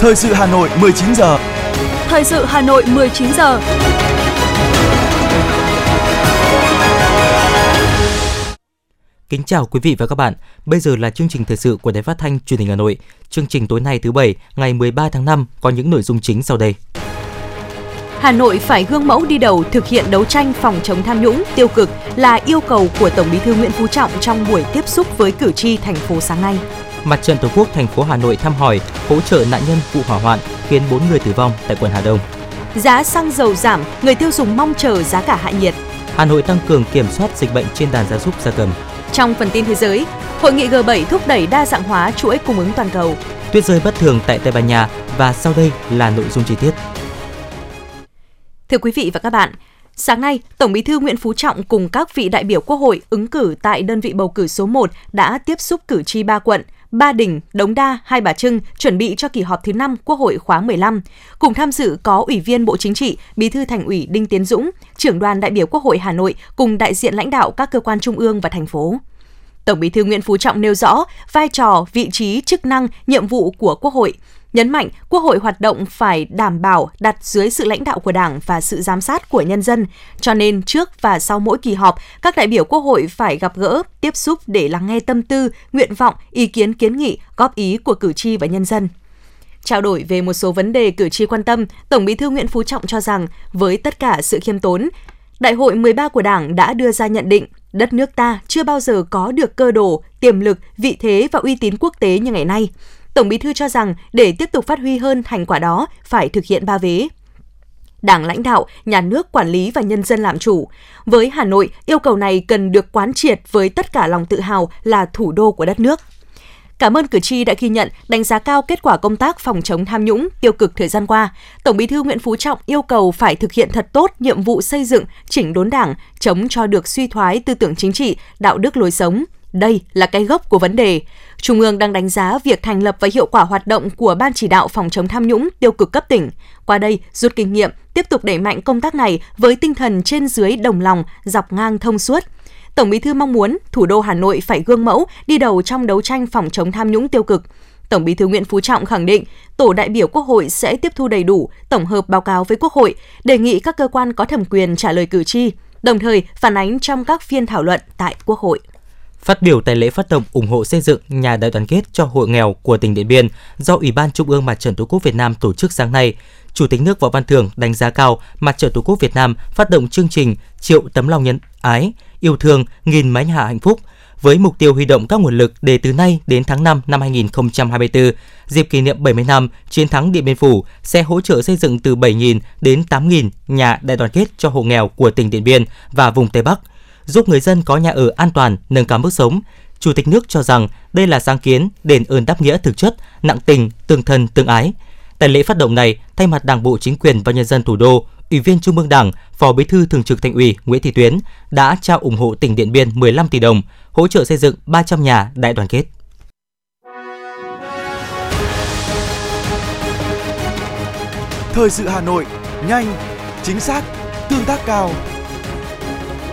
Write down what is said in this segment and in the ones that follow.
Thời sự Hà Nội 19 giờ. Thời sự Hà Nội 19 giờ. Kính chào quý vị và các bạn. Bây giờ là chương trình thời sự của Đài Phát thanh Truyền hình Hà Nội. Chương trình tối nay thứ bảy, ngày 13 tháng 5 có những nội dung chính sau đây. Hà Nội phải gương mẫu đi đầu thực hiện đấu tranh phòng chống tham nhũng tiêu cực là yêu cầu của Tổng Bí thư Nguyễn Phú Trọng trong buổi tiếp xúc với cử tri thành phố sáng nay. Mặt trận Tổ quốc thành phố Hà Nội thăm hỏi, hỗ trợ nạn nhân vụ hỏa hoạn khiến 4 người tử vong tại quận Hà Đông. Giá xăng dầu giảm, người tiêu dùng mong chờ giá cả hạ nhiệt. Hà Nội tăng cường kiểm soát dịch bệnh trên đàn gia súc gia cầm. Trong phần tin thế giới, hội nghị G7 thúc đẩy đa dạng hóa chuỗi cung ứng toàn cầu. Tuyết rơi bất thường tại Tây Ban Nha và sau đây là nội dung chi tiết. Thưa quý vị và các bạn, Sáng nay, Tổng Bí thư Nguyễn Phú Trọng cùng các vị đại biểu Quốc hội ứng cử tại đơn vị bầu cử số 1 đã tiếp xúc cử tri ba quận Ba Đình, Đống Đa, Hai Bà Trưng chuẩn bị cho kỳ họp thứ 5 Quốc hội khóa 15. Cùng tham dự có Ủy viên Bộ Chính trị, Bí thư Thành ủy Đinh Tiến Dũng, trưởng đoàn đại biểu Quốc hội Hà Nội cùng đại diện lãnh đạo các cơ quan trung ương và thành phố. Tổng Bí thư Nguyễn Phú Trọng nêu rõ vai trò, vị trí, chức năng, nhiệm vụ của Quốc hội, nhấn mạnh Quốc hội hoạt động phải đảm bảo đặt dưới sự lãnh đạo của Đảng và sự giám sát của nhân dân. Cho nên trước và sau mỗi kỳ họp, các đại biểu Quốc hội phải gặp gỡ, tiếp xúc để lắng nghe tâm tư, nguyện vọng, ý kiến kiến nghị, góp ý của cử tri và nhân dân. Trao đổi về một số vấn đề cử tri quan tâm, Tổng Bí thư Nguyễn Phú Trọng cho rằng với tất cả sự khiêm tốn, Đại hội 13 của Đảng đã đưa ra nhận định đất nước ta chưa bao giờ có được cơ đồ, tiềm lực, vị thế và uy tín quốc tế như ngày nay. Tổng Bí thư cho rằng để tiếp tục phát huy hơn thành quả đó phải thực hiện ba vế. Đảng lãnh đạo, nhà nước quản lý và nhân dân làm chủ. Với Hà Nội, yêu cầu này cần được quán triệt với tất cả lòng tự hào là thủ đô của đất nước. Cảm ơn cử tri đã ghi nhận, đánh giá cao kết quả công tác phòng chống tham nhũng, tiêu cực thời gian qua. Tổng Bí thư Nguyễn Phú Trọng yêu cầu phải thực hiện thật tốt nhiệm vụ xây dựng, chỉnh đốn Đảng, chống cho được suy thoái tư tưởng chính trị, đạo đức lối sống. Đây là cái gốc của vấn đề. Trung ương đang đánh giá việc thành lập và hiệu quả hoạt động của Ban chỉ đạo phòng chống tham nhũng tiêu cực cấp tỉnh. Qua đây, rút kinh nghiệm, tiếp tục đẩy mạnh công tác này với tinh thần trên dưới đồng lòng, dọc ngang thông suốt – Tổng Bí thư mong muốn thủ đô Hà Nội phải gương mẫu, đi đầu trong đấu tranh phòng chống tham nhũng tiêu cực. Tổng Bí thư Nguyễn Phú Trọng khẳng định, tổ đại biểu Quốc hội sẽ tiếp thu đầy đủ, tổng hợp báo cáo với Quốc hội, đề nghị các cơ quan có thẩm quyền trả lời cử tri, đồng thời phản ánh trong các phiên thảo luận tại Quốc hội. Phát biểu tại lễ phát động ủng hộ xây dựng nhà đại đoàn kết cho hội nghèo của tỉnh Điện Biên do Ủy ban Trung ương Mặt trận Tổ quốc Việt Nam tổ chức sáng nay, Chủ tịch nước Võ Văn Thưởng đánh giá cao Mặt trận Tổ quốc Việt Nam phát động chương trình Triệu tấm lòng nhân ái, yêu thương, nghìn mái nhà hạnh phúc với mục tiêu huy động các nguồn lực để từ nay đến tháng 5 năm 2024, dịp kỷ niệm 70 năm chiến thắng Điện Biên Phủ sẽ hỗ trợ xây dựng từ 7.000 đến 8.000 nhà đại đoàn kết cho hộ nghèo của tỉnh Điện Biên và vùng Tây Bắc, giúp người dân có nhà ở an toàn, nâng cao mức sống. Chủ tịch nước cho rằng đây là sáng kiến đền ơn đáp nghĩa thực chất, nặng tình, tương thân, tương ái. Tại lễ phát động này, thay mặt Đảng bộ chính quyền và nhân dân thủ đô, Ủy viên Trung ương Đảng, Phó Bí thư Thường trực Thành ủy Nguyễn Thị Tuyến đã trao ủng hộ tỉnh Điện Biên 15 tỷ đồng, hỗ trợ xây dựng 300 nhà đại đoàn kết. Thời sự Hà Nội, nhanh, chính xác, tương tác cao.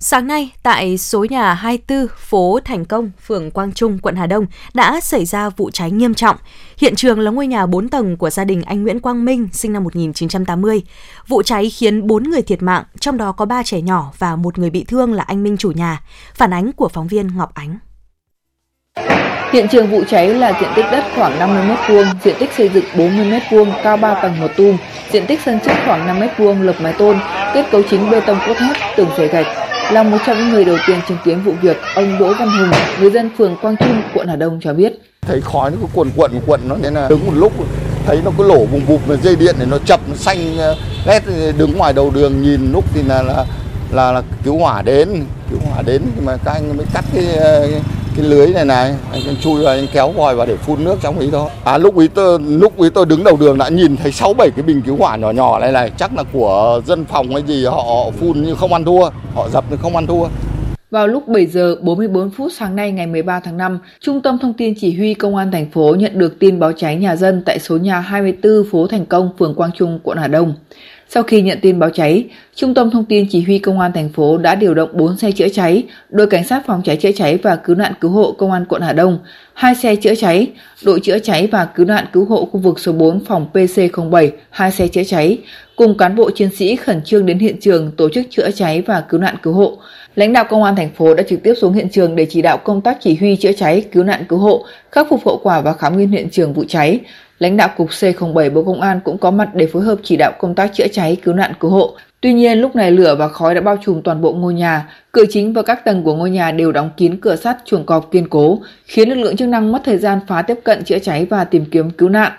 Sáng nay, tại số nhà 24 phố Thành Công, phường Quang Trung, quận Hà Đông đã xảy ra vụ cháy nghiêm trọng. Hiện trường là ngôi nhà 4 tầng của gia đình anh Nguyễn Quang Minh, sinh năm 1980. Vụ cháy khiến 4 người thiệt mạng, trong đó có 3 trẻ nhỏ và một người bị thương là anh Minh chủ nhà. Phản ánh của phóng viên Ngọc Ánh. Hiện trường vụ cháy là diện tích đất khoảng 50 m2, diện tích xây dựng 40 m2, cao 3 tầng một tum, diện tích sân trước khoảng 5 m2, lợp mái tôn, kết cấu chính bê tông cốt thép, tường sợi gạch. Là một trong những người đầu tiên chứng kiến vụ việc, ông Đỗ Văn Hùng, người dân phường Quang Trung, quận Hà Đông cho biết. Thấy khói nó cứ cuồn cuộn cuộn nó nên là đứng một lúc thấy nó cứ lổ bùng bụp mà dây điện để nó chập nó xanh ờ, lét ờ, đứng ngoài đầu đường nhìn lúc thì là là là, là cứu hỏa đến cứu hỏa đến nhưng mà các anh mới cắt cái cái cái lưới này này anh chui vào anh kéo vòi vào để phun nước trong ý đó à lúc ý tôi lúc ý tôi đứng đầu đường đã nhìn thấy sáu bảy cái bình cứu hỏa nhỏ nhỏ này này chắc là của dân phòng hay gì họ phun nhưng không ăn thua họ dập nhưng không ăn thua Vào lúc 7 giờ 44 phút sáng nay ngày 13 tháng 5, Trung tâm Thông tin Chỉ huy Công an thành phố nhận được tin báo cháy nhà dân tại số nhà 24 phố Thành Công, phường Quang Trung, quận Hà Đông. Sau khi nhận tin báo cháy, Trung tâm Thông tin Chỉ huy Công an thành phố đã điều động 4 xe chữa cháy, đội cảnh sát phòng cháy chữa cháy và cứu nạn cứu hộ Công an quận Hà Đông, 2 xe chữa cháy, đội chữa cháy và cứu nạn cứu hộ khu vực số 4 phòng PC07, 2 xe chữa cháy, cùng cán bộ chiến sĩ khẩn trương đến hiện trường tổ chức chữa cháy và cứu nạn cứu hộ. Lãnh đạo công an thành phố đã trực tiếp xuống hiện trường để chỉ đạo công tác chỉ huy chữa cháy, cứu nạn cứu hộ, khắc phục hậu quả và khám nghiệm hiện trường vụ cháy. Lãnh đạo cục C07 Bộ Công an cũng có mặt để phối hợp chỉ đạo công tác chữa cháy, cứu nạn cứu hộ. Tuy nhiên, lúc này lửa và khói đã bao trùm toàn bộ ngôi nhà, cửa chính và các tầng của ngôi nhà đều đóng kín cửa sắt chuồng cọp kiên cố, khiến lực lượng chức năng mất thời gian phá tiếp cận chữa cháy và tìm kiếm cứu nạn.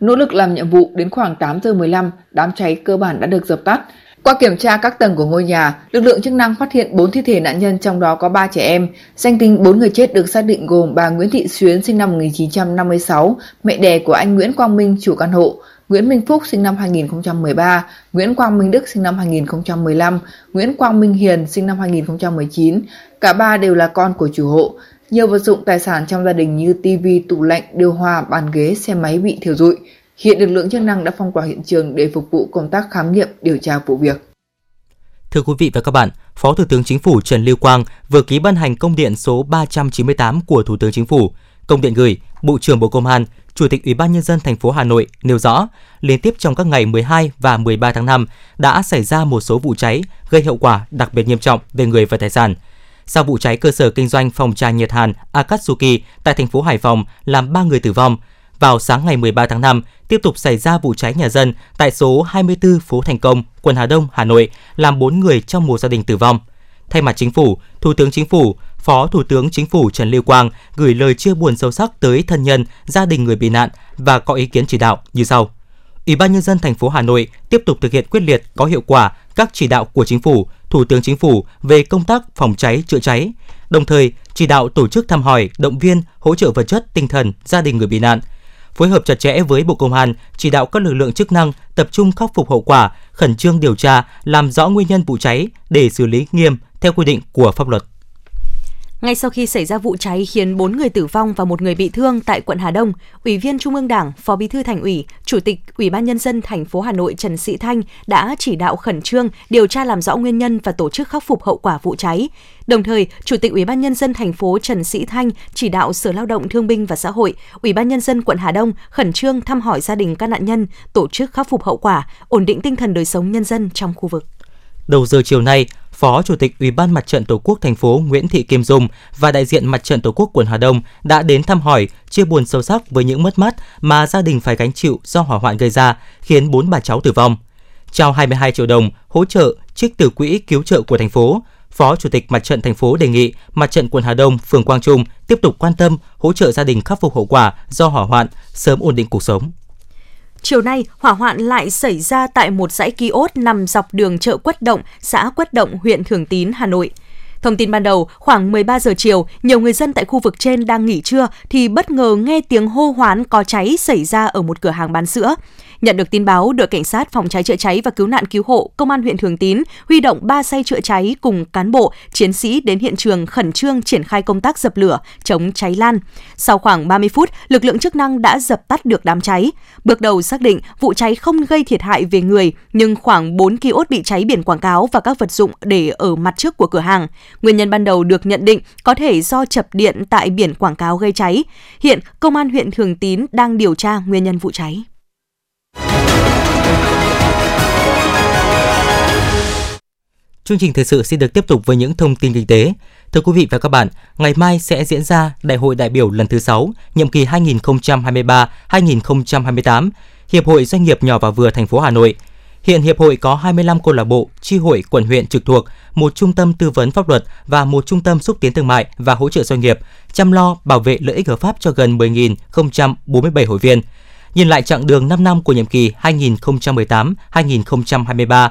Nỗ lực làm nhiệm vụ đến khoảng 8 giờ 15, đám cháy cơ bản đã được dập tắt. Qua kiểm tra các tầng của ngôi nhà, lực lượng chức năng phát hiện 4 thi thể nạn nhân trong đó có 3 trẻ em. Danh tính 4 người chết được xác định gồm bà Nguyễn Thị Xuyến sinh năm 1956, mẹ đẻ của anh Nguyễn Quang Minh chủ căn hộ, Nguyễn Minh Phúc sinh năm 2013, Nguyễn Quang Minh Đức sinh năm 2015, Nguyễn Quang Minh Hiền sinh năm 2019. Cả ba đều là con của chủ hộ. Nhiều vật dụng tài sản trong gia đình như tivi, tủ lạnh, điều hòa, bàn ghế, xe máy bị thiêu rụi. Hiện lực lượng chức năng đã phong tỏa hiện trường để phục vụ công tác khám nghiệm điều tra vụ việc. Thưa quý vị và các bạn, Phó Thủ tướng Chính phủ Trần Lưu Quang vừa ký ban hành công điện số 398 của Thủ tướng Chính phủ. Công điện gửi Bộ trưởng Bộ Công an, Chủ tịch Ủy ban nhân dân thành phố Hà Nội nêu rõ, liên tiếp trong các ngày 12 và 13 tháng 5 đã xảy ra một số vụ cháy gây hậu quả đặc biệt nghiêm trọng về người và tài sản. Sau vụ cháy cơ sở kinh doanh phòng trà nhiệt hàn Akatsuki tại thành phố Hải Phòng làm 3 người tử vong, vào sáng ngày 13 tháng 5, tiếp tục xảy ra vụ cháy nhà dân tại số 24 phố Thành Công, quận Hà Đông, Hà Nội, làm 4 người trong một gia đình tử vong. Thay mặt chính phủ, Thủ tướng Chính phủ, Phó Thủ tướng Chính phủ Trần Lưu Quang gửi lời chia buồn sâu sắc tới thân nhân, gia đình người bị nạn và có ý kiến chỉ đạo như sau. Ủy ban nhân dân thành phố Hà Nội tiếp tục thực hiện quyết liệt có hiệu quả các chỉ đạo của chính phủ, Thủ tướng Chính phủ về công tác phòng cháy chữa cháy, đồng thời chỉ đạo tổ chức thăm hỏi, động viên, hỗ trợ vật chất, tinh thần gia đình người bị nạn, phối hợp chặt chẽ với Bộ Công an, chỉ đạo các lực lượng chức năng tập trung khắc phục hậu quả, khẩn trương điều tra, làm rõ nguyên nhân vụ cháy để xử lý nghiêm theo quy định của pháp luật. Ngay sau khi xảy ra vụ cháy khiến 4 người tử vong và một người bị thương tại quận Hà Đông, Ủy viên Trung ương Đảng, Phó Bí thư Thành ủy, Chủ tịch Ủy ban nhân dân thành phố Hà Nội Trần Sĩ Thanh đã chỉ đạo khẩn trương điều tra làm rõ nguyên nhân và tổ chức khắc phục hậu quả vụ cháy. Đồng thời, Chủ tịch Ủy ban nhân dân thành phố Trần Sĩ Thanh chỉ đạo Sở Lao động Thương binh và Xã hội, Ủy ban nhân dân quận Hà Đông khẩn trương thăm hỏi gia đình các nạn nhân, tổ chức khắc phục hậu quả, ổn định tinh thần đời sống nhân dân trong khu vực. Đầu giờ chiều nay, Phó Chủ tịch Ủy ban Mặt trận Tổ quốc thành phố Nguyễn Thị Kim Dung và đại diện Mặt trận Tổ quốc quận Hà Đông đã đến thăm hỏi, chia buồn sâu sắc với những mất mát mà gia đình phải gánh chịu do hỏa hoạn gây ra, khiến bốn bà cháu tử vong. Trao 22 triệu đồng hỗ trợ trích từ quỹ cứu trợ của thành phố. Phó Chủ tịch Mặt trận thành phố đề nghị Mặt trận quận Hà Đông, phường Quang Trung tiếp tục quan tâm hỗ trợ gia đình khắc phục hậu quả do hỏa hoạn, sớm ổn định cuộc sống. Chiều nay, hỏa hoạn lại xảy ra tại một dãy ký ốt nằm dọc đường chợ Quất Động, xã Quất Động, huyện Thường Tín, Hà Nội. Thông tin ban đầu, khoảng 13 giờ chiều, nhiều người dân tại khu vực trên đang nghỉ trưa thì bất ngờ nghe tiếng hô hoán có cháy xảy ra ở một cửa hàng bán sữa. Nhận được tin báo, đội cảnh sát phòng cháy chữa cháy và cứu nạn cứu hộ công an huyện Thường Tín huy động 3 xe chữa cháy cùng cán bộ, chiến sĩ đến hiện trường khẩn trương triển khai công tác dập lửa, chống cháy lan. Sau khoảng 30 phút, lực lượng chức năng đã dập tắt được đám cháy. Bước đầu xác định vụ cháy không gây thiệt hại về người, nhưng khoảng 4 kiosk bị cháy biển quảng cáo và các vật dụng để ở mặt trước của cửa hàng. Nguyên nhân ban đầu được nhận định có thể do chập điện tại biển quảng cáo gây cháy. Hiện, công an huyện Thường Tín đang điều tra nguyên nhân vụ cháy. Chương trình thời sự xin được tiếp tục với những thông tin kinh tế. Thưa quý vị và các bạn, ngày mai sẽ diễn ra Đại hội đại biểu lần thứ 6, nhiệm kỳ 2023-2028, Hiệp hội Doanh nghiệp nhỏ và vừa thành phố Hà Nội. Hiện hiệp hội có 25 câu lạc bộ, chi hội quận huyện trực thuộc, một trung tâm tư vấn pháp luật và một trung tâm xúc tiến thương mại và hỗ trợ doanh nghiệp, chăm lo bảo vệ lợi ích hợp pháp cho gần 10.047 hội viên. Nhìn lại chặng đường 5 năm của nhiệm kỳ 2018-2023,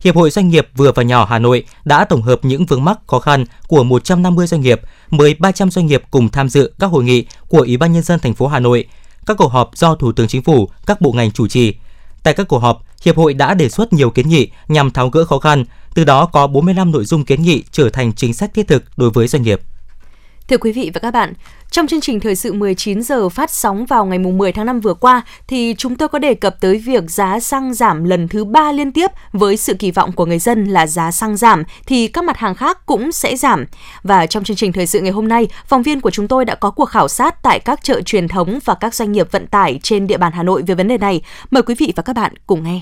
Hiệp hội Doanh nghiệp vừa và nhỏ Hà Nội đã tổng hợp những vướng mắc khó khăn của 150 doanh nghiệp, mời 300 doanh nghiệp cùng tham dự các hội nghị của Ủy ban nhân dân thành phố Hà Nội, các cuộc họp do Thủ tướng Chính phủ, các bộ ngành chủ trì. Tại các cuộc họp, Hiệp hội đã đề xuất nhiều kiến nghị nhằm tháo gỡ khó khăn, từ đó có 45 nội dung kiến nghị trở thành chính sách thiết thực đối với doanh nghiệp. Thưa quý vị và các bạn, trong chương trình thời sự 19 giờ phát sóng vào ngày 10 tháng 5 vừa qua thì chúng tôi có đề cập tới việc giá xăng giảm lần thứ ba liên tiếp với sự kỳ vọng của người dân là giá xăng giảm thì các mặt hàng khác cũng sẽ giảm. Và trong chương trình thời sự ngày hôm nay, phóng viên của chúng tôi đã có cuộc khảo sát tại các chợ truyền thống và các doanh nghiệp vận tải trên địa bàn Hà Nội về vấn đề này. Mời quý vị và các bạn cùng nghe.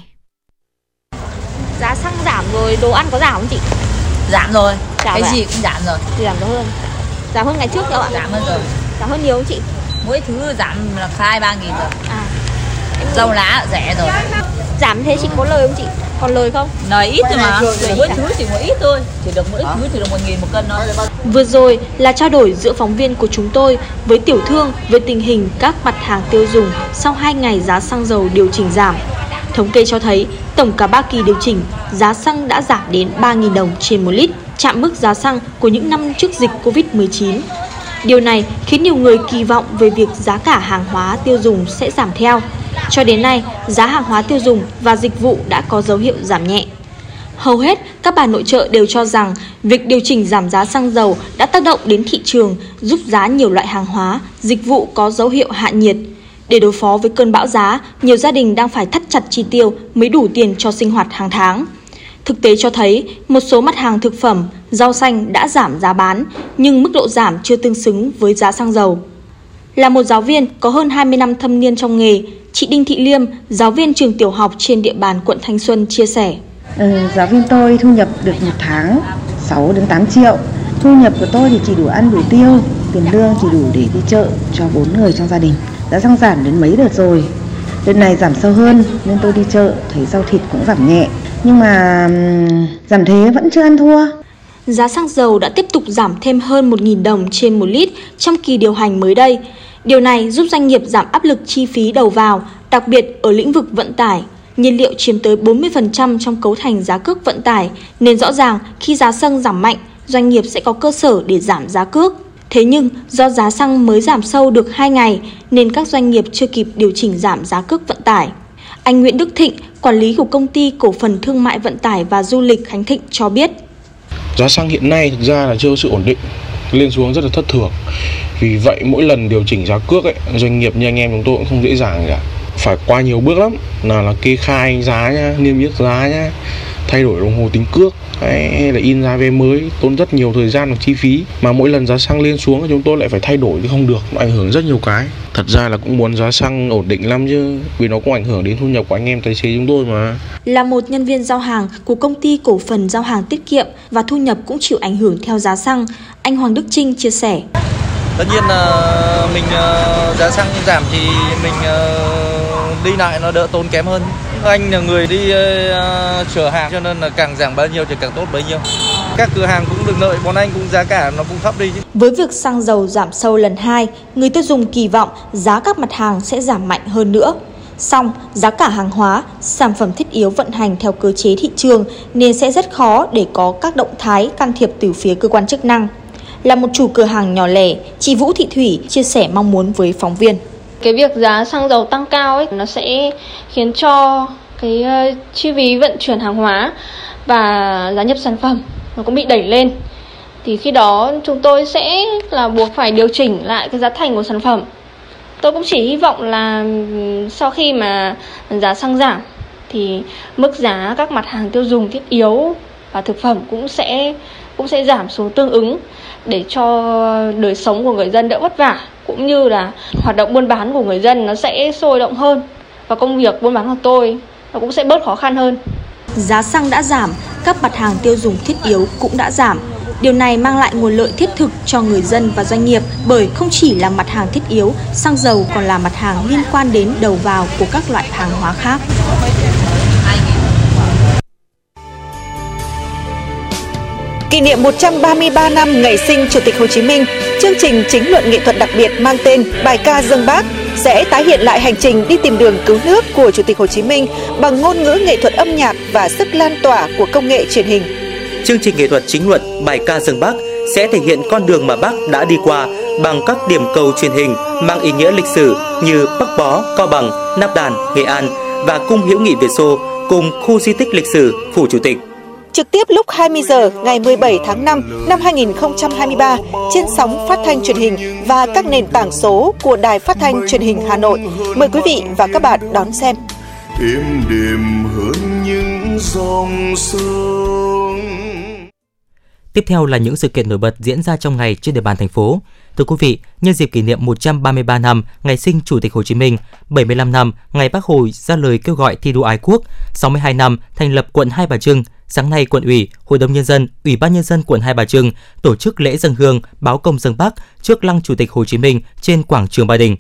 Giá xăng giảm rồi, đồ ăn có giảm không chị? Giảm rồi, Giảm cái ạ? gì cũng giảm rồi Giảm hơn. Giảm hơn ngày trước đâu ạ? Giảm hơn rồi Giảm hơn nhiều không chị? Mỗi thứ giảm là hai ba nghìn rồi À. Rau lá rẻ rồi Giảm thế chị có lời không chị? Còn lời không? Nói ít thôi mà Lời Mỗi thứ chỉ một ít thôi Chỉ được mỗi thứ chỉ được một nghìn một cân thôi Vừa rồi là trao đổi giữa phóng viên của chúng tôi với tiểu thương về tình hình các mặt hàng tiêu dùng sau 2 ngày giá xăng dầu điều chỉnh giảm. Thống kê cho thấy, tổng cả 3 kỳ điều chỉnh, giá xăng đã giảm đến 3.000 đồng trên 1 lít, chạm mức giá xăng của những năm trước dịch Covid-19. Điều này khiến nhiều người kỳ vọng về việc giá cả hàng hóa tiêu dùng sẽ giảm theo. Cho đến nay, giá hàng hóa tiêu dùng và dịch vụ đã có dấu hiệu giảm nhẹ. Hầu hết các bà nội trợ đều cho rằng việc điều chỉnh giảm giá xăng dầu đã tác động đến thị trường, giúp giá nhiều loại hàng hóa, dịch vụ có dấu hiệu hạ nhiệt. Để đối phó với cơn bão giá, nhiều gia đình đang phải thắt chặt chi tiêu mới đủ tiền cho sinh hoạt hàng tháng. Thực tế cho thấy, một số mặt hàng thực phẩm, rau xanh đã giảm giá bán, nhưng mức độ giảm chưa tương xứng với giá xăng dầu. Là một giáo viên có hơn 20 năm thâm niên trong nghề, chị Đinh Thị Liêm, giáo viên trường tiểu học trên địa bàn quận Thanh Xuân chia sẻ. Ừ, giáo viên tôi thu nhập được một tháng 6 đến 8 triệu. Thu nhập của tôi thì chỉ đủ ăn đủ tiêu, tiền lương chỉ đủ để đi chợ cho bốn người trong gia đình. Giá xăng giảm đến mấy đợt rồi. Đợt này giảm sâu hơn nên tôi đi chợ thấy rau thịt cũng giảm nhẹ. Nhưng mà giảm thế vẫn chưa ăn thua. Giá xăng dầu đã tiếp tục giảm thêm hơn 1.000 đồng trên 1 lít trong kỳ điều hành mới đây. Điều này giúp doanh nghiệp giảm áp lực chi phí đầu vào, đặc biệt ở lĩnh vực vận tải. Nhiên liệu chiếm tới 40% trong cấu thành giá cước vận tải, nên rõ ràng khi giá xăng giảm mạnh, doanh nghiệp sẽ có cơ sở để giảm giá cước. Thế nhưng, do giá xăng mới giảm sâu được 2 ngày, nên các doanh nghiệp chưa kịp điều chỉnh giảm giá cước vận tải. Anh Nguyễn Đức Thịnh, quản lý của công ty cổ phần thương mại vận tải và du lịch Khánh Thịnh cho biết, Giá xăng hiện nay thực ra là chưa có sự ổn định lên xuống rất là thất thường. Vì vậy mỗi lần điều chỉnh giá cước ấy doanh nghiệp như anh em chúng tôi cũng không dễ dàng cả. Phải qua nhiều bước lắm nào là kê khai giá nhá niêm yết giá nhá thay đổi đồng hồ tính cước. Hay là in ra vé mới tốn rất nhiều thời gian và chi phí. Mà mỗi lần giá xăng lên xuống thì chúng tôi lại phải thay đổi thì không được nó ảnh hưởng rất nhiều cái. Thật ra là cũng muốn giá xăng ổn định lắm chứ vì nó cũng ảnh hưởng đến thu nhập của anh em tài xế chúng tôi mà. Là một nhân viên giao hàng của công ty cổ phần giao hàng tiết kiệm và thu nhập cũng chịu ảnh hưởng theo giá xăng, anh Hoàng Đức Trinh chia sẻ. tất nhiên là mình ờ, giá xăng giảm thì mình ờ, đi lại nó đỡ tốn kém hơn anh là người đi ờ, chở hàng cho nên là càng giảm bao nhiêu thì càng tốt bấy nhiêu các cửa hàng cũng được lợi bọn anh cũng giá cả nó cũng thấp đi chứ Với việc xăng dầu giảm sâu lần 2, người tiêu dùng kỳ vọng giá các mặt hàng sẽ giảm mạnh hơn nữa. Song, giá cả hàng hóa, sản phẩm thiết yếu vận hành theo cơ chế thị trường nên sẽ rất khó để có các động thái can thiệp từ phía cơ quan chức năng. Là một chủ cửa hàng nhỏ lẻ, chị Vũ Thị Thủy chia sẻ mong muốn với phóng viên cái việc giá xăng dầu tăng cao ấy nó sẽ khiến cho cái uh, chi phí vận chuyển hàng hóa và giá nhập sản phẩm nó cũng bị đẩy lên. Thì khi đó chúng tôi sẽ là buộc phải điều chỉnh lại cái giá thành của sản phẩm. Tôi cũng chỉ hy vọng là sau khi mà giá xăng giảm thì mức giá các mặt hàng tiêu dùng thiết yếu và thực phẩm cũng sẽ cũng sẽ giảm xuống tương ứng để cho đời sống của người dân đỡ vất vả cũng như là hoạt động buôn bán của người dân nó sẽ sôi động hơn và công việc buôn bán của tôi nó cũng sẽ bớt khó khăn hơn Giá xăng đã giảm, các mặt hàng tiêu dùng thiết yếu cũng đã giảm. Điều này mang lại nguồn lợi thiết thực cho người dân và doanh nghiệp bởi không chỉ là mặt hàng thiết yếu, xăng dầu còn là mặt hàng liên quan đến đầu vào của các loại hàng hóa khác. Kỷ niệm 133 năm ngày sinh Chủ tịch Hồ Chí Minh, chương trình chính luận nghệ thuật đặc biệt mang tên Bài ca dân Bác sẽ tái hiện lại hành trình đi tìm đường cứu nước của Chủ tịch Hồ Chí Minh bằng ngôn ngữ nghệ thuật âm nhạc và sức lan tỏa của công nghệ truyền hình. Chương trình nghệ thuật chính luận Bài ca dân Bác sẽ thể hiện con đường mà Bác đã đi qua bằng các điểm cầu truyền hình mang ý nghĩa lịch sử như Bắc Bó, Cao Bằng, Nắp Đàn, Nghệ An và Cung hữu nghị Việt Xô cùng khu di tích lịch sử Phủ Chủ tịch. Trực tiếp lúc 20 giờ ngày 17 tháng 5 năm 2023 trên sóng phát thanh truyền hình và các nền tảng số của Đài Phát thanh Truyền hình Hà Nội. Mời quý vị và các bạn đón xem. Êm đềm hơn những dòng sông Tiếp theo là những sự kiện nổi bật diễn ra trong ngày trên địa bàn thành phố. Thưa quý vị, nhân dịp kỷ niệm 133 năm ngày sinh Chủ tịch Hồ Chí Minh, 75 năm ngày Bác Hồ ra lời kêu gọi thi đua ái quốc, 62 năm thành lập quận Hai Bà Trưng, sáng nay quận ủy, Hội đồng nhân dân, Ủy ban nhân dân quận Hai Bà Trưng tổ chức lễ dân hương báo công dân Bắc trước lăng Chủ tịch Hồ Chí Minh trên quảng trường Ba Đình.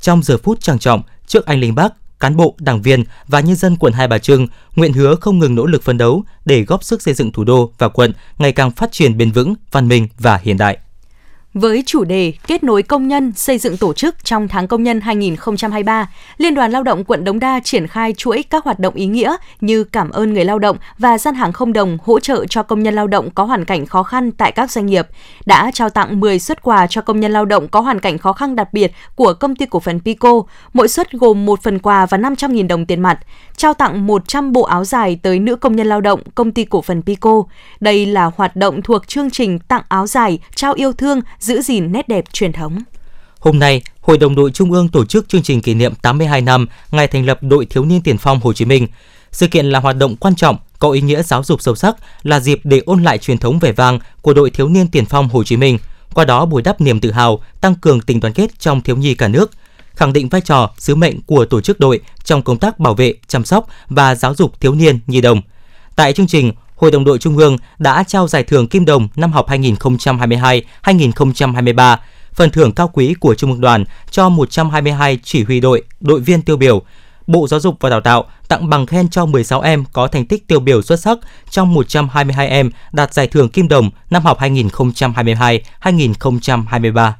Trong giờ phút trang trọng trước anh linh Bác, cán bộ, đảng viên và nhân dân quận Hai Bà Trưng nguyện hứa không ngừng nỗ lực phấn đấu để góp sức xây dựng thủ đô và quận ngày càng phát triển bền vững, văn minh và hiện đại. Với chủ đề Kết nối công nhân xây dựng tổ chức trong tháng công nhân 2023, Liên đoàn Lao động quận Đống Đa triển khai chuỗi các hoạt động ý nghĩa như cảm ơn người lao động và gian hàng không đồng hỗ trợ cho công nhân lao động có hoàn cảnh khó khăn tại các doanh nghiệp, đã trao tặng 10 xuất quà cho công nhân lao động có hoàn cảnh khó khăn đặc biệt của công ty cổ phần Pico, mỗi suất gồm một phần quà và 500.000 đồng tiền mặt, trao tặng 100 bộ áo dài tới nữ công nhân lao động công ty cổ phần Pico. Đây là hoạt động thuộc chương trình tặng áo dài, trao yêu thương giữ gìn nét đẹp truyền thống. Hôm nay, Hội đồng đội Trung ương tổ chức chương trình kỷ niệm 82 năm ngày thành lập Đội Thiếu niên Tiền phong Hồ Chí Minh. Sự kiện là hoạt động quan trọng, có ý nghĩa giáo dục sâu sắc, là dịp để ôn lại truyền thống vẻ vang của Đội Thiếu niên Tiền phong Hồ Chí Minh, qua đó bồi đắp niềm tự hào, tăng cường tình đoàn kết trong thiếu nhi cả nước, khẳng định vai trò, sứ mệnh của tổ chức đội trong công tác bảo vệ, chăm sóc và giáo dục thiếu niên nhi đồng. Tại chương trình, Hội đồng đội Trung ương đã trao giải thưởng Kim Đồng năm học 2022-2023, phần thưởng cao quý của Trung ương đoàn cho 122 chỉ huy đội, đội viên tiêu biểu. Bộ Giáo dục và Đào tạo tặng bằng khen cho 16 em có thành tích tiêu biểu xuất sắc trong 122 em đạt giải thưởng Kim Đồng năm học 2022-2023.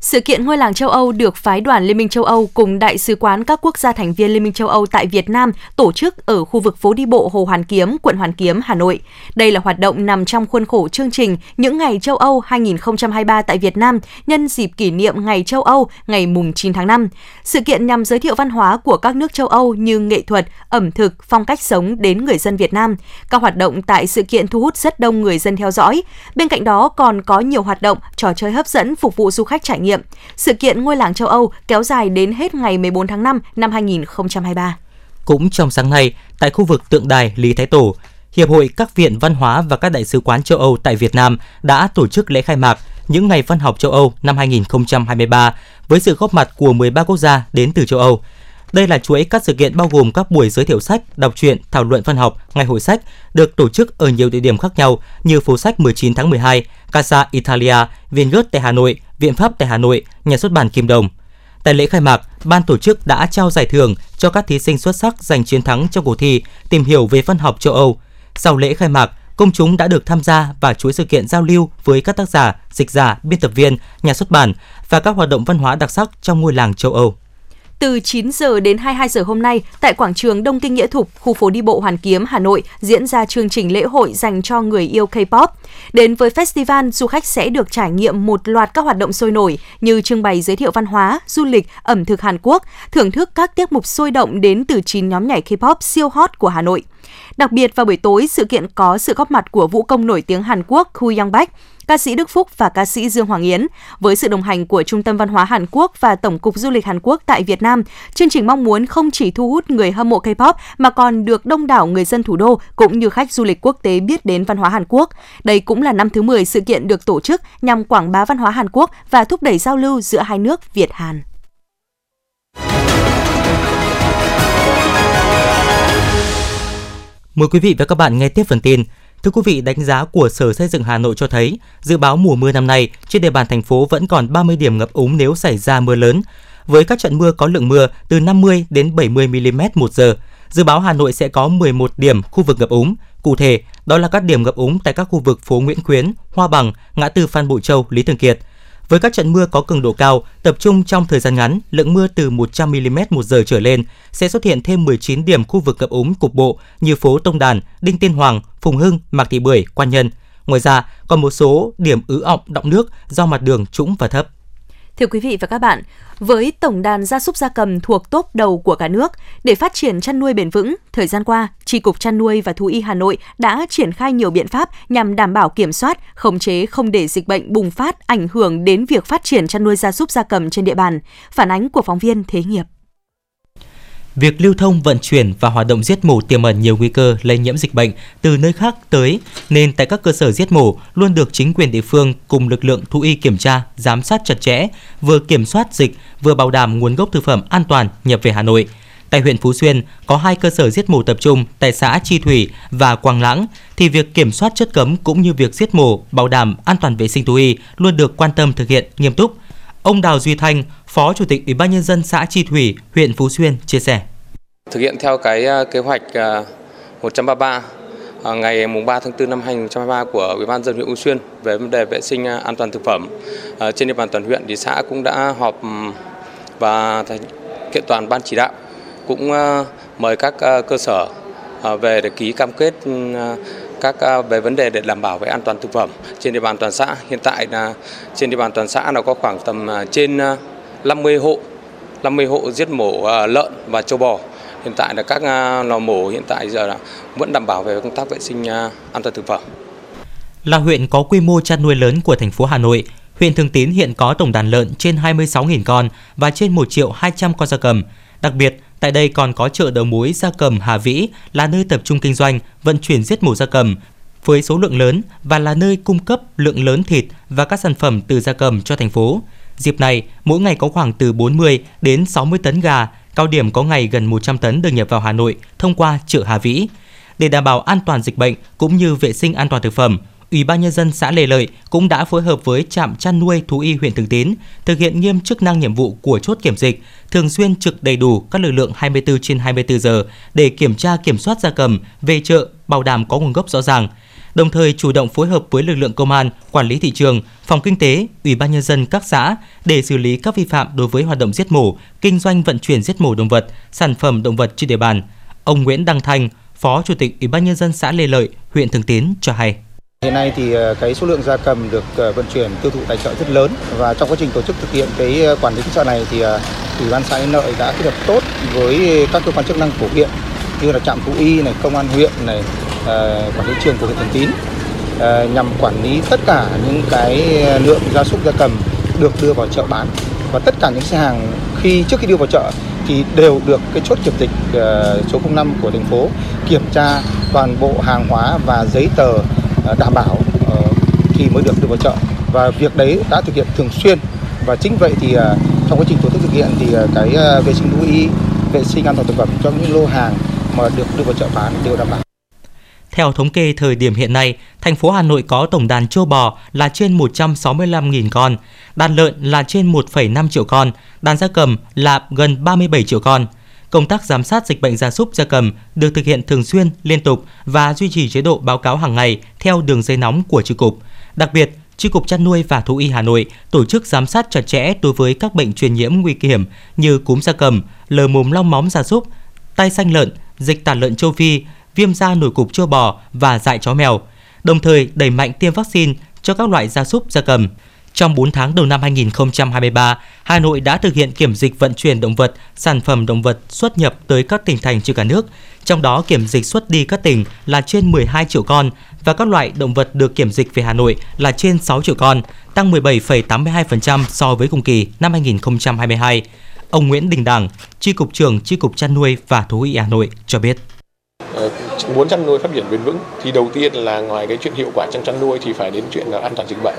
Sự kiện Ngôi làng châu Âu được phái đoàn Liên minh châu Âu cùng đại sứ quán các quốc gia thành viên Liên minh châu Âu tại Việt Nam tổ chức ở khu vực phố đi bộ Hồ Hoàn Kiếm, quận Hoàn Kiếm, Hà Nội. Đây là hoạt động nằm trong khuôn khổ chương trình Những ngày châu Âu 2023 tại Việt Nam nhân dịp kỷ niệm Ngày châu Âu ngày mùng 9 tháng 5. Sự kiện nhằm giới thiệu văn hóa của các nước châu Âu như nghệ thuật, ẩm thực, phong cách sống đến người dân Việt Nam. Các hoạt động tại sự kiện thu hút rất đông người dân theo dõi. Bên cạnh đó còn có nhiều hoạt động, trò chơi hấp dẫn phục vụ du khách trải nghiệm. Sự kiện Ngôi làng châu Âu kéo dài đến hết ngày 14 tháng 5 năm 2023. Cũng trong sáng nay, tại khu vực tượng đài Lý Thái Tổ, Hiệp hội các viện văn hóa và các đại sứ quán châu Âu tại Việt Nam đã tổ chức lễ khai mạc những ngày văn học châu Âu năm 2023 với sự góp mặt của 13 quốc gia đến từ châu Âu. Đây là chuỗi các sự kiện bao gồm các buổi giới thiệu sách, đọc truyện, thảo luận văn học, ngày hội sách được tổ chức ở nhiều địa điểm khác nhau như phố sách 19 tháng 12, Casa Italia, Viện Gớt tại Hà Nội, Viện Pháp tại Hà Nội, Nhà xuất bản Kim Đồng. Tại lễ khai mạc, ban tổ chức đã trao giải thưởng cho các thí sinh xuất sắc giành chiến thắng trong cuộc thi tìm hiểu về văn học châu Âu. Sau lễ khai mạc, công chúng đã được tham gia vào chuỗi sự kiện giao lưu với các tác giả, dịch giả, biên tập viên, nhà xuất bản và các hoạt động văn hóa đặc sắc trong ngôi làng châu Âu. Từ 9 giờ đến 22 giờ hôm nay, tại quảng trường Đông Kinh Nghĩa Thục, khu phố đi bộ Hoàn Kiếm, Hà Nội diễn ra chương trình lễ hội dành cho người yêu K-pop. Đến với festival, du khách sẽ được trải nghiệm một loạt các hoạt động sôi nổi như trưng bày giới thiệu văn hóa, du lịch, ẩm thực Hàn Quốc, thưởng thức các tiết mục sôi động đến từ 9 nhóm nhảy K-pop siêu hot của Hà Nội. Đặc biệt vào buổi tối, sự kiện có sự góp mặt của vũ công nổi tiếng Hàn Quốc Hu Yang Bak, ca sĩ Đức Phúc và ca sĩ Dương Hoàng Yến. Với sự đồng hành của Trung tâm Văn hóa Hàn Quốc và Tổng cục Du lịch Hàn Quốc tại Việt Nam, chương trình mong muốn không chỉ thu hút người hâm mộ K-pop mà còn được đông đảo người dân thủ đô cũng như khách du lịch quốc tế biết đến văn hóa Hàn Quốc. Đây cũng là năm thứ 10 sự kiện được tổ chức nhằm quảng bá văn hóa Hàn Quốc và thúc đẩy giao lưu giữa hai nước Việt Hàn. Mời quý vị và các bạn nghe tiếp phần tin. Thưa quý vị, đánh giá của Sở Xây dựng Hà Nội cho thấy, dự báo mùa mưa năm nay trên địa bàn thành phố vẫn còn 30 điểm ngập úng nếu xảy ra mưa lớn. Với các trận mưa có lượng mưa từ 50 đến 70 mm một giờ, dự báo Hà Nội sẽ có 11 điểm khu vực ngập úng. Cụ thể, đó là các điểm ngập úng tại các khu vực phố Nguyễn Khuyến, Hoa Bằng, ngã tư Phan Bội Châu, Lý Thường Kiệt. Với các trận mưa có cường độ cao, tập trung trong thời gian ngắn, lượng mưa từ 100 mm một giờ trở lên sẽ xuất hiện thêm 19 điểm khu vực ngập úng cục bộ như phố Tông Đàn, Đinh Tiên Hoàng, Phùng Hưng, Mạc Thị Bưởi, Quan Nhân. Ngoài ra, còn một số điểm ứ ọng động nước do mặt đường trũng và thấp. Thưa quý vị và các bạn, với tổng đàn gia súc gia cầm thuộc top đầu của cả nước, để phát triển chăn nuôi bền vững, thời gian qua, Tri cục Chăn nuôi và Thú y Hà Nội đã triển khai nhiều biện pháp nhằm đảm bảo kiểm soát, khống chế không để dịch bệnh bùng phát ảnh hưởng đến việc phát triển chăn nuôi gia súc gia cầm trên địa bàn. Phản ánh của phóng viên Thế nghiệp. Việc lưu thông, vận chuyển và hoạt động giết mổ tiềm ẩn nhiều nguy cơ lây nhiễm dịch bệnh từ nơi khác tới, nên tại các cơ sở giết mổ luôn được chính quyền địa phương cùng lực lượng thú y kiểm tra, giám sát chặt chẽ, vừa kiểm soát dịch, vừa bảo đảm nguồn gốc thực phẩm an toàn nhập về Hà Nội. Tại huyện Phú Xuyên có hai cơ sở giết mổ tập trung tại xã Chi Thủy và Quang Lãng thì việc kiểm soát chất cấm cũng như việc giết mổ bảo đảm an toàn vệ sinh thú y luôn được quan tâm thực hiện nghiêm túc. Ông Đào Duy Thanh, Phó Chủ tịch Ủy ban nhân dân xã Chi Thủy, huyện Phú Xuyên chia sẻ. Thực hiện theo cái à, kế hoạch à, 133 à, ngày mùng 3 tháng 4 năm 2023 của Ủy ban dân huyện Phú Xuyên về vấn đề vệ sinh an toàn thực phẩm trên địa bàn toàn huyện thì xã cũng đã họp và kiện toàn ban chỉ đạo cũng mời các cơ sở về để ký cam kết các à, về vấn đề để đảm bảo về an toàn thực phẩm trên địa bàn toàn xã. Hiện tại là trên địa bàn toàn xã nó có khoảng tầm à, trên à, 50 hộ 50 hộ giết mổ lợn và châu bò. Hiện tại là các lò mổ hiện tại giờ là vẫn đảm bảo về công tác vệ sinh an toàn thực phẩm. Là huyện có quy mô chăn nuôi lớn của thành phố Hà Nội, huyện Thường Tín hiện có tổng đàn lợn trên 26.000 con và trên 1 triệu 200 con gia cầm. Đặc biệt, tại đây còn có chợ đầu mối gia cầm Hà Vĩ là nơi tập trung kinh doanh, vận chuyển giết mổ gia cầm với số lượng lớn và là nơi cung cấp lượng lớn thịt và các sản phẩm từ gia cầm cho thành phố. Dịp này, mỗi ngày có khoảng từ 40 đến 60 tấn gà, cao điểm có ngày gần 100 tấn được nhập vào Hà Nội thông qua chợ Hà Vĩ. Để đảm bảo an toàn dịch bệnh cũng như vệ sinh an toàn thực phẩm, Ủy ban nhân dân xã Lê Lợi cũng đã phối hợp với trạm chăn nuôi thú y huyện Thường Tín thực hiện nghiêm chức năng nhiệm vụ của chốt kiểm dịch, thường xuyên trực đầy đủ các lực lượng 24 trên 24 giờ để kiểm tra kiểm soát gia cầm về chợ, bảo đảm có nguồn gốc rõ ràng đồng thời chủ động phối hợp với lực lượng công an, quản lý thị trường, phòng kinh tế, ủy ban nhân dân các xã để xử lý các vi phạm đối với hoạt động giết mổ, kinh doanh vận chuyển giết mổ động vật, sản phẩm động vật trên địa bàn. Ông Nguyễn Đăng Thành, Phó Chủ tịch Ủy ban nhân dân xã Lê Lợi, huyện Thường Tín cho hay. Hiện nay thì ờ, cái số lượng gia cầm được ờ, vận chuyển tiêu thụ tại chợ rất lớn và trong quá trình tổ chức thực hiện cái ờ, quản lý chợ này thì ủy ban xã Yên Lợi đã kết hợp tốt với các cơ quan chức năng của huyện như là trạm thú y này, công an huyện này, quản lý trường của huyện Thường Tín nhằm quản lý tất cả những cái lượng gia súc gia cầm được đưa vào chợ bán. Và tất cả những xe hàng khi trước khi đưa vào chợ thì đều được cái chốt kiểm dịch số 05 của thành phố kiểm tra toàn bộ hàng hóa và giấy tờ Ờ, đảm bảo ờ, thì mới được đưa vào chợ. Và việc đấy đã thực hiện thường xuyên. Và chính vậy thì ờ, trong quá trình tổ chức thực hiện thì cái vệ sinh thú y vệ sinh an toàn thực phẩm cho những lô hàng mà được đưa vào chợ bán đều đảm bảo. Theo thống kê thời điểm hiện nay, thành phố Hà Nội có tổng đàn châu bò là trên 165.000 con, đàn lợn là trên 1,5 triệu con, đàn gia cầm là gần 37 triệu con. Công tác giám sát dịch bệnh gia súc gia cầm được thực hiện thường xuyên, liên tục và duy trì chế độ báo cáo hàng ngày theo đường dây nóng của chi cục. Đặc biệt, Chi cục chăn nuôi và thú y Hà Nội tổ chức giám sát chặt chẽ đối với các bệnh truyền nhiễm nguy hiểm như cúm gia cầm, lờ mồm long móng gia súc, tai xanh lợn, dịch tả lợn châu Phi, viêm da nổi cục châu bò và dại chó mèo, đồng thời đẩy mạnh tiêm vaccine cho các loại gia súc gia cầm. Trong 4 tháng đầu năm 2023, Hà Nội đã thực hiện kiểm dịch vận chuyển động vật, sản phẩm động vật xuất nhập tới các tỉnh thành trên cả nước. Trong đó kiểm dịch xuất đi các tỉnh là trên 12 triệu con và các loại động vật được kiểm dịch về Hà Nội là trên 6 triệu con, tăng 17,82% so với cùng kỳ năm 2022. Ông Nguyễn Đình Đảng, Tri cục trưởng Tri cục chăn nuôi và thú y Hà Nội cho biết. Ờ, muốn chăn nuôi phát triển bền vững thì đầu tiên là ngoài cái chuyện hiệu quả trong chăn nuôi thì phải đến chuyện là an toàn dịch bệnh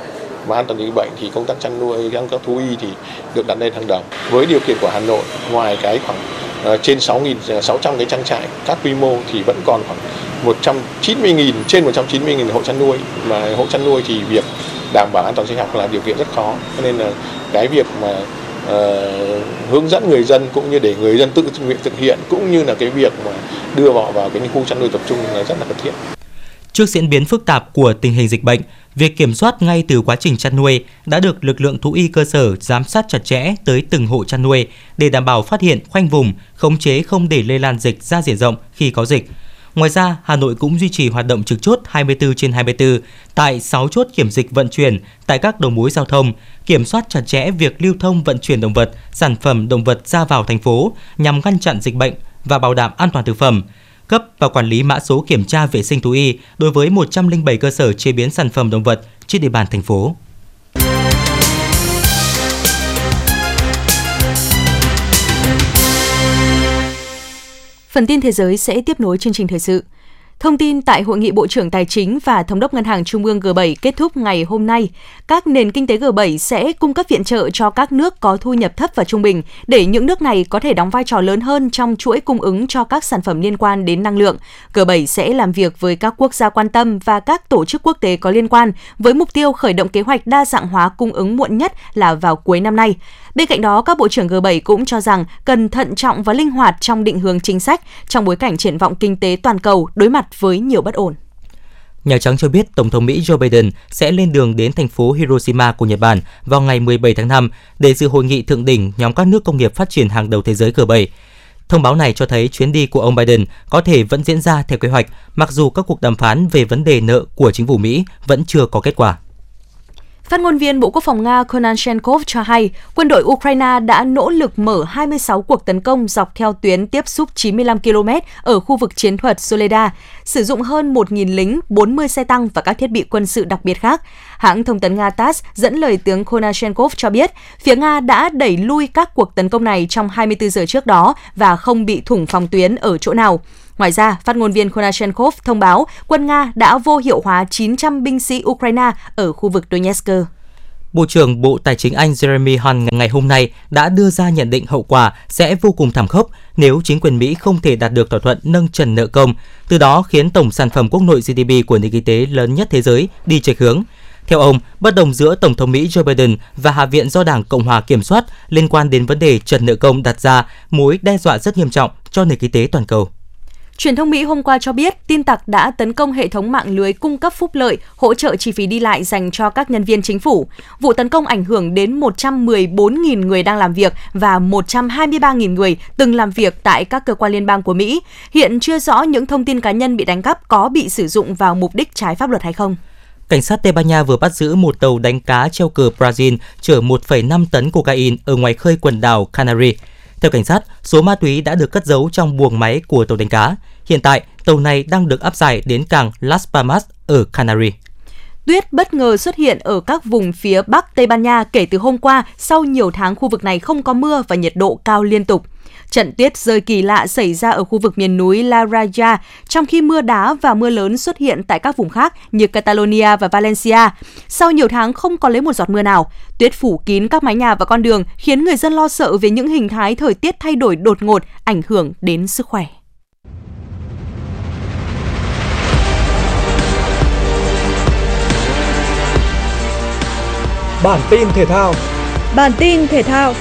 và an toàn dịch bệnh thì công tác chăn nuôi công tác thú y thì được đặt lên hàng đầu. Với điều kiện của Hà Nội ngoài cái khoảng ờ, trên 6.600 ờ, cái trang trại các quy mô thì vẫn còn khoảng 190.000 trên 190.000 hộ chăn nuôi. Mà hộ chăn nuôi thì việc đảm bảo an toàn sinh học là điều kiện rất khó. Cho nên là cái việc mà uh, hướng dẫn người dân cũng như để người dân tự nguyện thực hiện cũng như là cái việc mà đưa họ vào cái khu chăn nuôi tập trung là rất là cần thiết. Trước diễn biến phức tạp của tình hình dịch bệnh, việc kiểm soát ngay từ quá trình chăn nuôi đã được lực lượng thú y cơ sở giám sát chặt chẽ tới từng hộ chăn nuôi để đảm bảo phát hiện khoanh vùng, khống chế không để lây lan dịch ra diện rộng khi có dịch. Ngoài ra, Hà Nội cũng duy trì hoạt động trực chốt 24 trên 24 tại 6 chốt kiểm dịch vận chuyển tại các đầu mối giao thông, kiểm soát chặt chẽ việc lưu thông vận chuyển động vật, sản phẩm động vật ra vào thành phố nhằm ngăn chặn dịch bệnh và bảo đảm an toàn thực phẩm cấp và quản lý mã số kiểm tra vệ sinh thú y đối với 107 cơ sở chế biến sản phẩm động vật trên địa bàn thành phố. Phần tin thế giới sẽ tiếp nối chương trình thời sự. Thông tin tại Hội nghị Bộ trưởng Tài chính và Thống đốc Ngân hàng Trung ương G7 kết thúc ngày hôm nay, các nền kinh tế G7 sẽ cung cấp viện trợ cho các nước có thu nhập thấp và trung bình để những nước này có thể đóng vai trò lớn hơn trong chuỗi cung ứng cho các sản phẩm liên quan đến năng lượng. G7 sẽ làm việc với các quốc gia quan tâm và các tổ chức quốc tế có liên quan với mục tiêu khởi động kế hoạch đa dạng hóa cung ứng muộn nhất là vào cuối năm nay. Bên cạnh đó, các bộ trưởng G7 cũng cho rằng cần thận trọng và linh hoạt trong định hướng chính sách trong bối cảnh triển vọng kinh tế toàn cầu đối mặt với nhiều bất ổn. Nhà Trắng cho biết Tổng thống Mỹ Joe Biden sẽ lên đường đến thành phố Hiroshima của Nhật Bản vào ngày 17 tháng 5 để dự hội nghị thượng đỉnh nhóm các nước công nghiệp phát triển hàng đầu thế giới G7. Thông báo này cho thấy chuyến đi của ông Biden có thể vẫn diễn ra theo kế hoạch, mặc dù các cuộc đàm phán về vấn đề nợ của chính phủ Mỹ vẫn chưa có kết quả. Phát ngôn viên Bộ Quốc phòng Nga Konashenkov cho hay, quân đội Ukraine đã nỗ lực mở 26 cuộc tấn công dọc theo tuyến tiếp xúc 95 km ở khu vực chiến thuật Soleda, sử dụng hơn 1.000 lính, 40 xe tăng và các thiết bị quân sự đặc biệt khác. Hãng thông tấn Nga TASS dẫn lời tướng Konashenkov cho biết, phía Nga đã đẩy lui các cuộc tấn công này trong 24 giờ trước đó và không bị thủng phòng tuyến ở chỗ nào. Ngoài ra, phát ngôn viên Konashenkov thông báo quân Nga đã vô hiệu hóa 900 binh sĩ Ukraine ở khu vực Donetsk. Bộ trưởng Bộ Tài chính Anh Jeremy Hunt ngày hôm nay đã đưa ra nhận định hậu quả sẽ vô cùng thảm khốc nếu chính quyền Mỹ không thể đạt được thỏa thuận nâng trần nợ công, từ đó khiến tổng sản phẩm quốc nội GDP của nền kinh tế lớn nhất thế giới đi chệch hướng. Theo ông, bất đồng giữa Tổng thống Mỹ Joe Biden và Hạ viện do Đảng Cộng hòa kiểm soát liên quan đến vấn đề trần nợ công đặt ra mối đe dọa rất nghiêm trọng cho nền kinh tế toàn cầu. Truyền thông Mỹ hôm qua cho biết tin tặc đã tấn công hệ thống mạng lưới cung cấp phúc lợi, hỗ trợ chi phí đi lại dành cho các nhân viên chính phủ. Vụ tấn công ảnh hưởng đến 114.000 người đang làm việc và 123.000 người từng làm việc tại các cơ quan liên bang của Mỹ. Hiện chưa rõ những thông tin cá nhân bị đánh cắp có bị sử dụng vào mục đích trái pháp luật hay không. Cảnh sát Tây Ban Nha vừa bắt giữ một tàu đánh cá treo cờ Brazil chở 1,5 tấn cocaine ở ngoài khơi quần đảo Canary. Theo cảnh sát, số ma túy đã được cất giấu trong buồng máy của tàu đánh cá. Hiện tại, tàu này đang được áp giải đến cảng Las Palmas ở Canary. Tuyết bất ngờ xuất hiện ở các vùng phía Bắc Tây Ban Nha kể từ hôm qua sau nhiều tháng khu vực này không có mưa và nhiệt độ cao liên tục. Trận tuyết rơi kỳ lạ xảy ra ở khu vực miền núi La Raya, trong khi mưa đá và mưa lớn xuất hiện tại các vùng khác như Catalonia và Valencia. Sau nhiều tháng không có lấy một giọt mưa nào, tuyết phủ kín các mái nhà và con đường khiến người dân lo sợ về những hình thái thời tiết thay đổi đột ngột ảnh hưởng đến sức khỏe. Bản tin thể thao Bản tin thể thao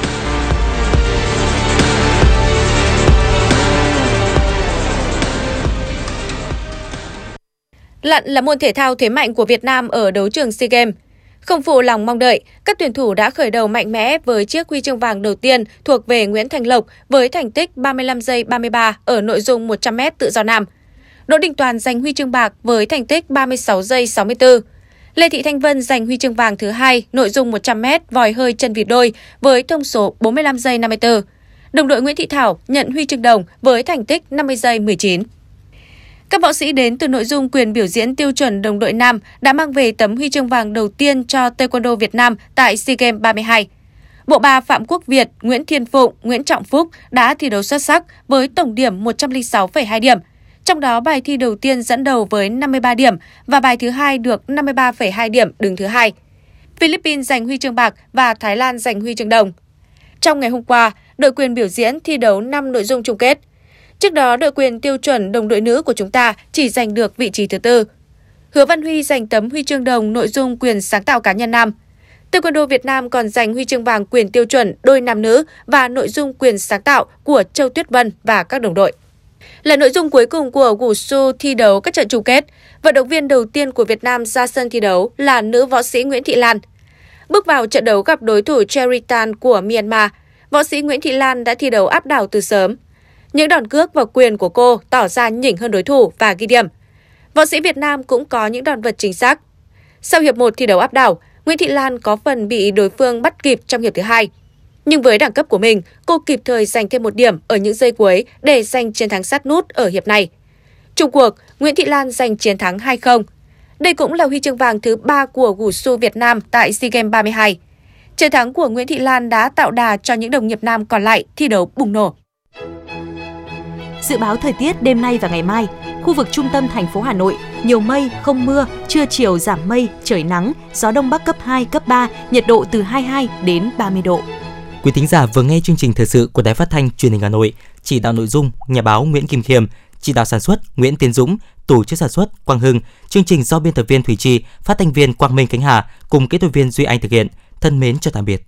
Lặn là môn thể thao thế mạnh của Việt Nam ở đấu trường SEA Games. Không phụ lòng mong đợi, các tuyển thủ đã khởi đầu mạnh mẽ với chiếc huy chương vàng đầu tiên thuộc về Nguyễn Thành Lộc với thành tích 35 giây 33 ở nội dung 100m tự do nam. Đỗ Đình Toàn giành huy chương bạc với thành tích 36 giây 64. Lê Thị Thanh Vân giành huy chương vàng thứ hai nội dung 100m vòi hơi chân vịt đôi với thông số 45 giây 54. Đồng đội Nguyễn Thị Thảo nhận huy chương đồng với thành tích 50 giây 19. Các võ sĩ đến từ nội dung quyền biểu diễn tiêu chuẩn đồng đội nam đã mang về tấm huy chương vàng đầu tiên cho Taekwondo Việt Nam tại SEA Games 32. Bộ ba Phạm Quốc Việt, Nguyễn Thiên Phụng, Nguyễn Trọng Phúc đã thi đấu xuất sắc với tổng điểm 106,2 điểm. Trong đó bài thi đầu tiên dẫn đầu với 53 điểm và bài thứ hai được 53,2 điểm đứng thứ hai. Philippines giành huy chương bạc và Thái Lan giành huy chương đồng. Trong ngày hôm qua, đội quyền biểu diễn thi đấu 5 nội dung chung kết – Trước đó, đội quyền tiêu chuẩn đồng đội nữ của chúng ta chỉ giành được vị trí thứ tư. Hứa Văn Huy giành tấm huy chương đồng nội dung quyền sáng tạo cá nhân nam. Taekwondo Việt Nam còn giành huy chương vàng quyền tiêu chuẩn đôi nam nữ và nội dung quyền sáng tạo của Châu Tuyết Vân và các đồng đội. Là nội dung cuối cùng của Wushu thi đấu các trận chung kết, vận động viên đầu tiên của Việt Nam ra sân thi đấu là nữ võ sĩ Nguyễn Thị Lan. Bước vào trận đấu gặp đối thủ Cherry Tan của Myanmar, võ sĩ Nguyễn Thị Lan đã thi đấu áp đảo từ sớm, những đòn cước vào quyền của cô tỏ ra nhỉnh hơn đối thủ và ghi điểm. Võ sĩ Việt Nam cũng có những đòn vật chính xác. Sau hiệp 1 thi đấu áp đảo, Nguyễn Thị Lan có phần bị đối phương bắt kịp trong hiệp thứ hai. Nhưng với đẳng cấp của mình, cô kịp thời giành thêm một điểm ở những giây cuối để giành chiến thắng sát nút ở hiệp này. Trung cuộc, Nguyễn Thị Lan giành chiến thắng 2-0. Đây cũng là huy chương vàng thứ ba của Wushu Su Việt Nam tại SEA Games 32. Chiến thắng của Nguyễn Thị Lan đã tạo đà cho những đồng nghiệp nam còn lại thi đấu bùng nổ. Dự báo thời tiết đêm nay và ngày mai, khu vực trung tâm thành phố Hà Nội nhiều mây, không mưa, trưa chiều giảm mây, trời nắng, gió đông bắc cấp 2, cấp 3, nhiệt độ từ 22 đến 30 độ. Quý thính giả vừa nghe chương trình thời sự của Đài Phát thanh Truyền hình Hà Nội, chỉ đạo nội dung nhà báo Nguyễn Kim Khiêm, chỉ đạo sản xuất Nguyễn Tiến Dũng, tổ chức sản xuất Quang Hưng, chương trình do biên tập viên Thủy Trì, phát thanh viên Quang Minh Khánh Hà cùng kỹ thuật viên Duy Anh thực hiện. Thân mến chào tạm biệt.